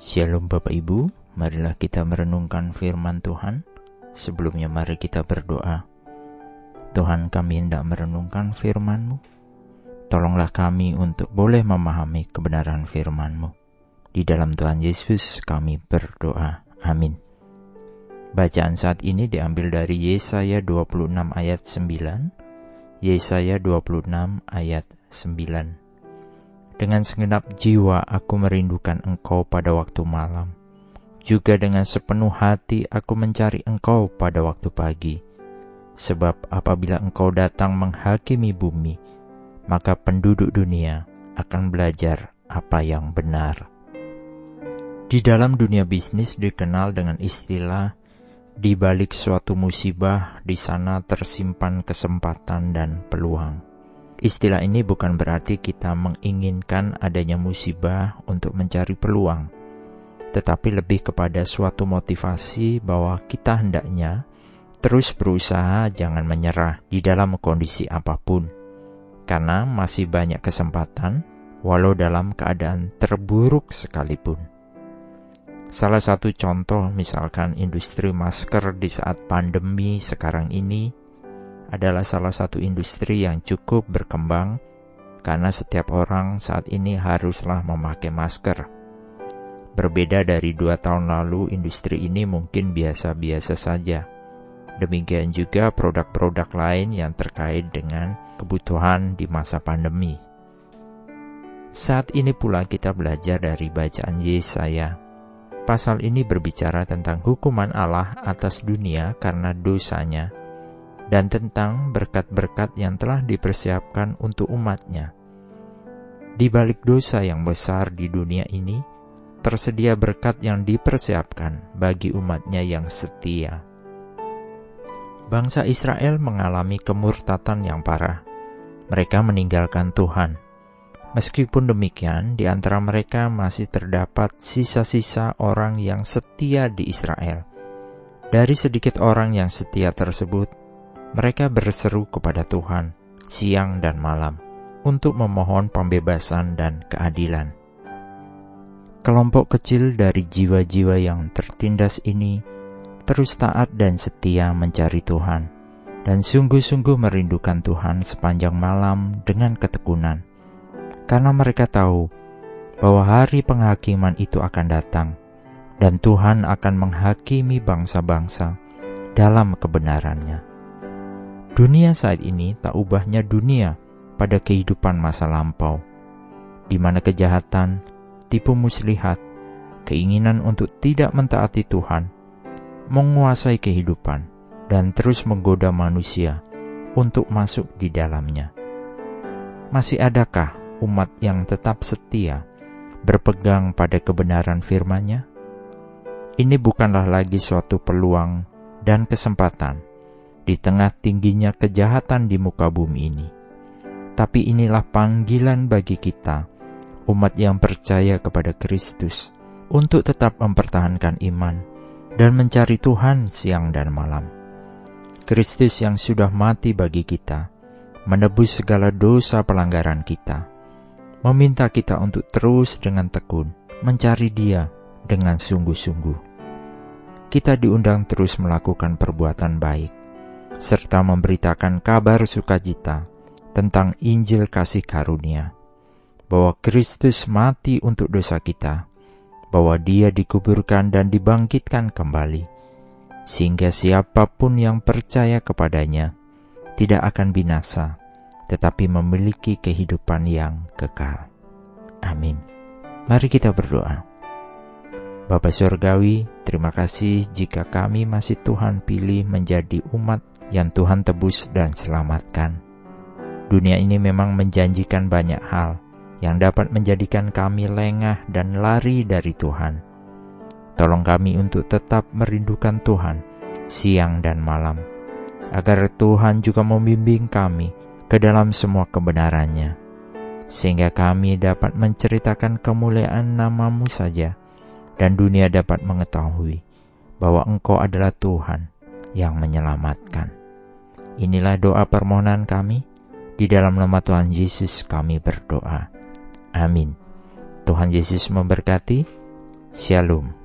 Shalom Bapak Ibu, marilah kita merenungkan firman Tuhan. Sebelumnya mari kita berdoa. Tuhan kami hendak merenungkan firman-Mu. Tolonglah kami untuk boleh memahami kebenaran firman-Mu. Di dalam Tuhan Yesus kami berdoa. Amin. Bacaan saat ini diambil dari Yesaya 26 ayat 9. Yesaya 26 ayat 9. Dengan segenap jiwa aku merindukan engkau pada waktu malam. Juga dengan sepenuh hati aku mencari engkau pada waktu pagi. Sebab apabila engkau datang menghakimi bumi, maka penduduk dunia akan belajar apa yang benar. Di dalam dunia bisnis dikenal dengan istilah di balik suatu musibah di sana tersimpan kesempatan dan peluang. Istilah ini bukan berarti kita menginginkan adanya musibah untuk mencari peluang, tetapi lebih kepada suatu motivasi bahwa kita hendaknya terus berusaha jangan menyerah di dalam kondisi apa pun, karena masih banyak kesempatan walau dalam keadaan terburuk sekalipun. Salah satu contoh misalkan industri masker di saat pandemi sekarang ini adalah salah satu industri yang cukup berkembang karena setiap orang saat ini haruslah memakai masker. Berbeda dari dua tahun lalu, industri ini mungkin biasa-biasa saja. Demikian juga produk-produk lain yang terkait dengan kebutuhan di masa pandemi. Saat ini pula kita belajar dari bacaan Yesaya. Pasal ini berbicara tentang hukuman Allah atas dunia karena dosanya dan tentang berkat-berkat yang telah dipersiapkan untuk umatnya. Di balik dosa yang besar di dunia ini, tersedia berkat yang dipersiapkan bagi umatnya yang setia. Bangsa Israel mengalami kemurtatan yang parah. Mereka meninggalkan Tuhan. Meskipun demikian, di antara mereka masih terdapat sisa-sisa orang yang setia di Israel. Dari sedikit orang yang setia tersebut, mereka berseru kepada Tuhan siang dan malam untuk memohon pembebasan dan keadilan. Kelompok kecil dari jiwa-jiwa yang tertindas ini terus taat dan setia mencari Tuhan, dan sungguh-sungguh merindukan Tuhan sepanjang malam dengan ketekunan, karena mereka tahu bahwa hari penghakiman itu akan datang, dan Tuhan akan menghakimi bangsa-bangsa dalam kebenarannya. Dunia saat ini tak ubahnya dunia pada kehidupan masa lampau, di mana kejahatan, tipu muslihat, keinginan untuk tidak mentaati Tuhan, menguasai kehidupan, dan terus menggoda manusia untuk masuk di dalamnya. Masih adakah umat yang tetap setia berpegang pada kebenaran firman-Nya? Ini bukanlah lagi suatu peluang dan kesempatan di tengah tingginya kejahatan di muka bumi ini. Tapi inilah panggilan bagi kita, umat yang percaya kepada Kristus, untuk tetap mempertahankan iman dan mencari Tuhan siang dan malam. Kristus yang sudah mati bagi kita, menebus segala dosa pelanggaran kita, meminta kita untuk terus dengan tekun mencari Dia dengan sungguh-sungguh. Kita diundang terus melakukan perbuatan baik, serta memberitakan kabar sukacita tentang Injil kasih karunia, bahwa Kristus mati untuk dosa kita, bahwa Dia dikuburkan dan dibangkitkan kembali, sehingga siapa pun yang percaya kepadanya tidak akan binasa, tetapi memiliki kehidupan yang kekal. Amin. Mari kita berdoa. Bapa Surgawi, terima kasih jika kami masih Tuhan pilih menjadi umat yang Tuhan tebus dan selamatkan. Dunia ini memang menjanjikan banyak hal yang dapat menjadikan kami lengah dan lari dari Tuhan. Tolong kami untuk tetap merindukan Tuhan siang dan malam, agar Tuhan juga membimbing kami ke dalam semua kebenarannya, sehingga kami dapat menceritakan kemuliaan namamu saja, dan dunia dapat mengetahui bahwa Engkau adalah Tuhan yang menyelamatkan. Inilah doa permohonan kami. Di dalam nama Tuhan Yesus kami berdoa. Amin. Tuhan Yesus memberkati. Shalom.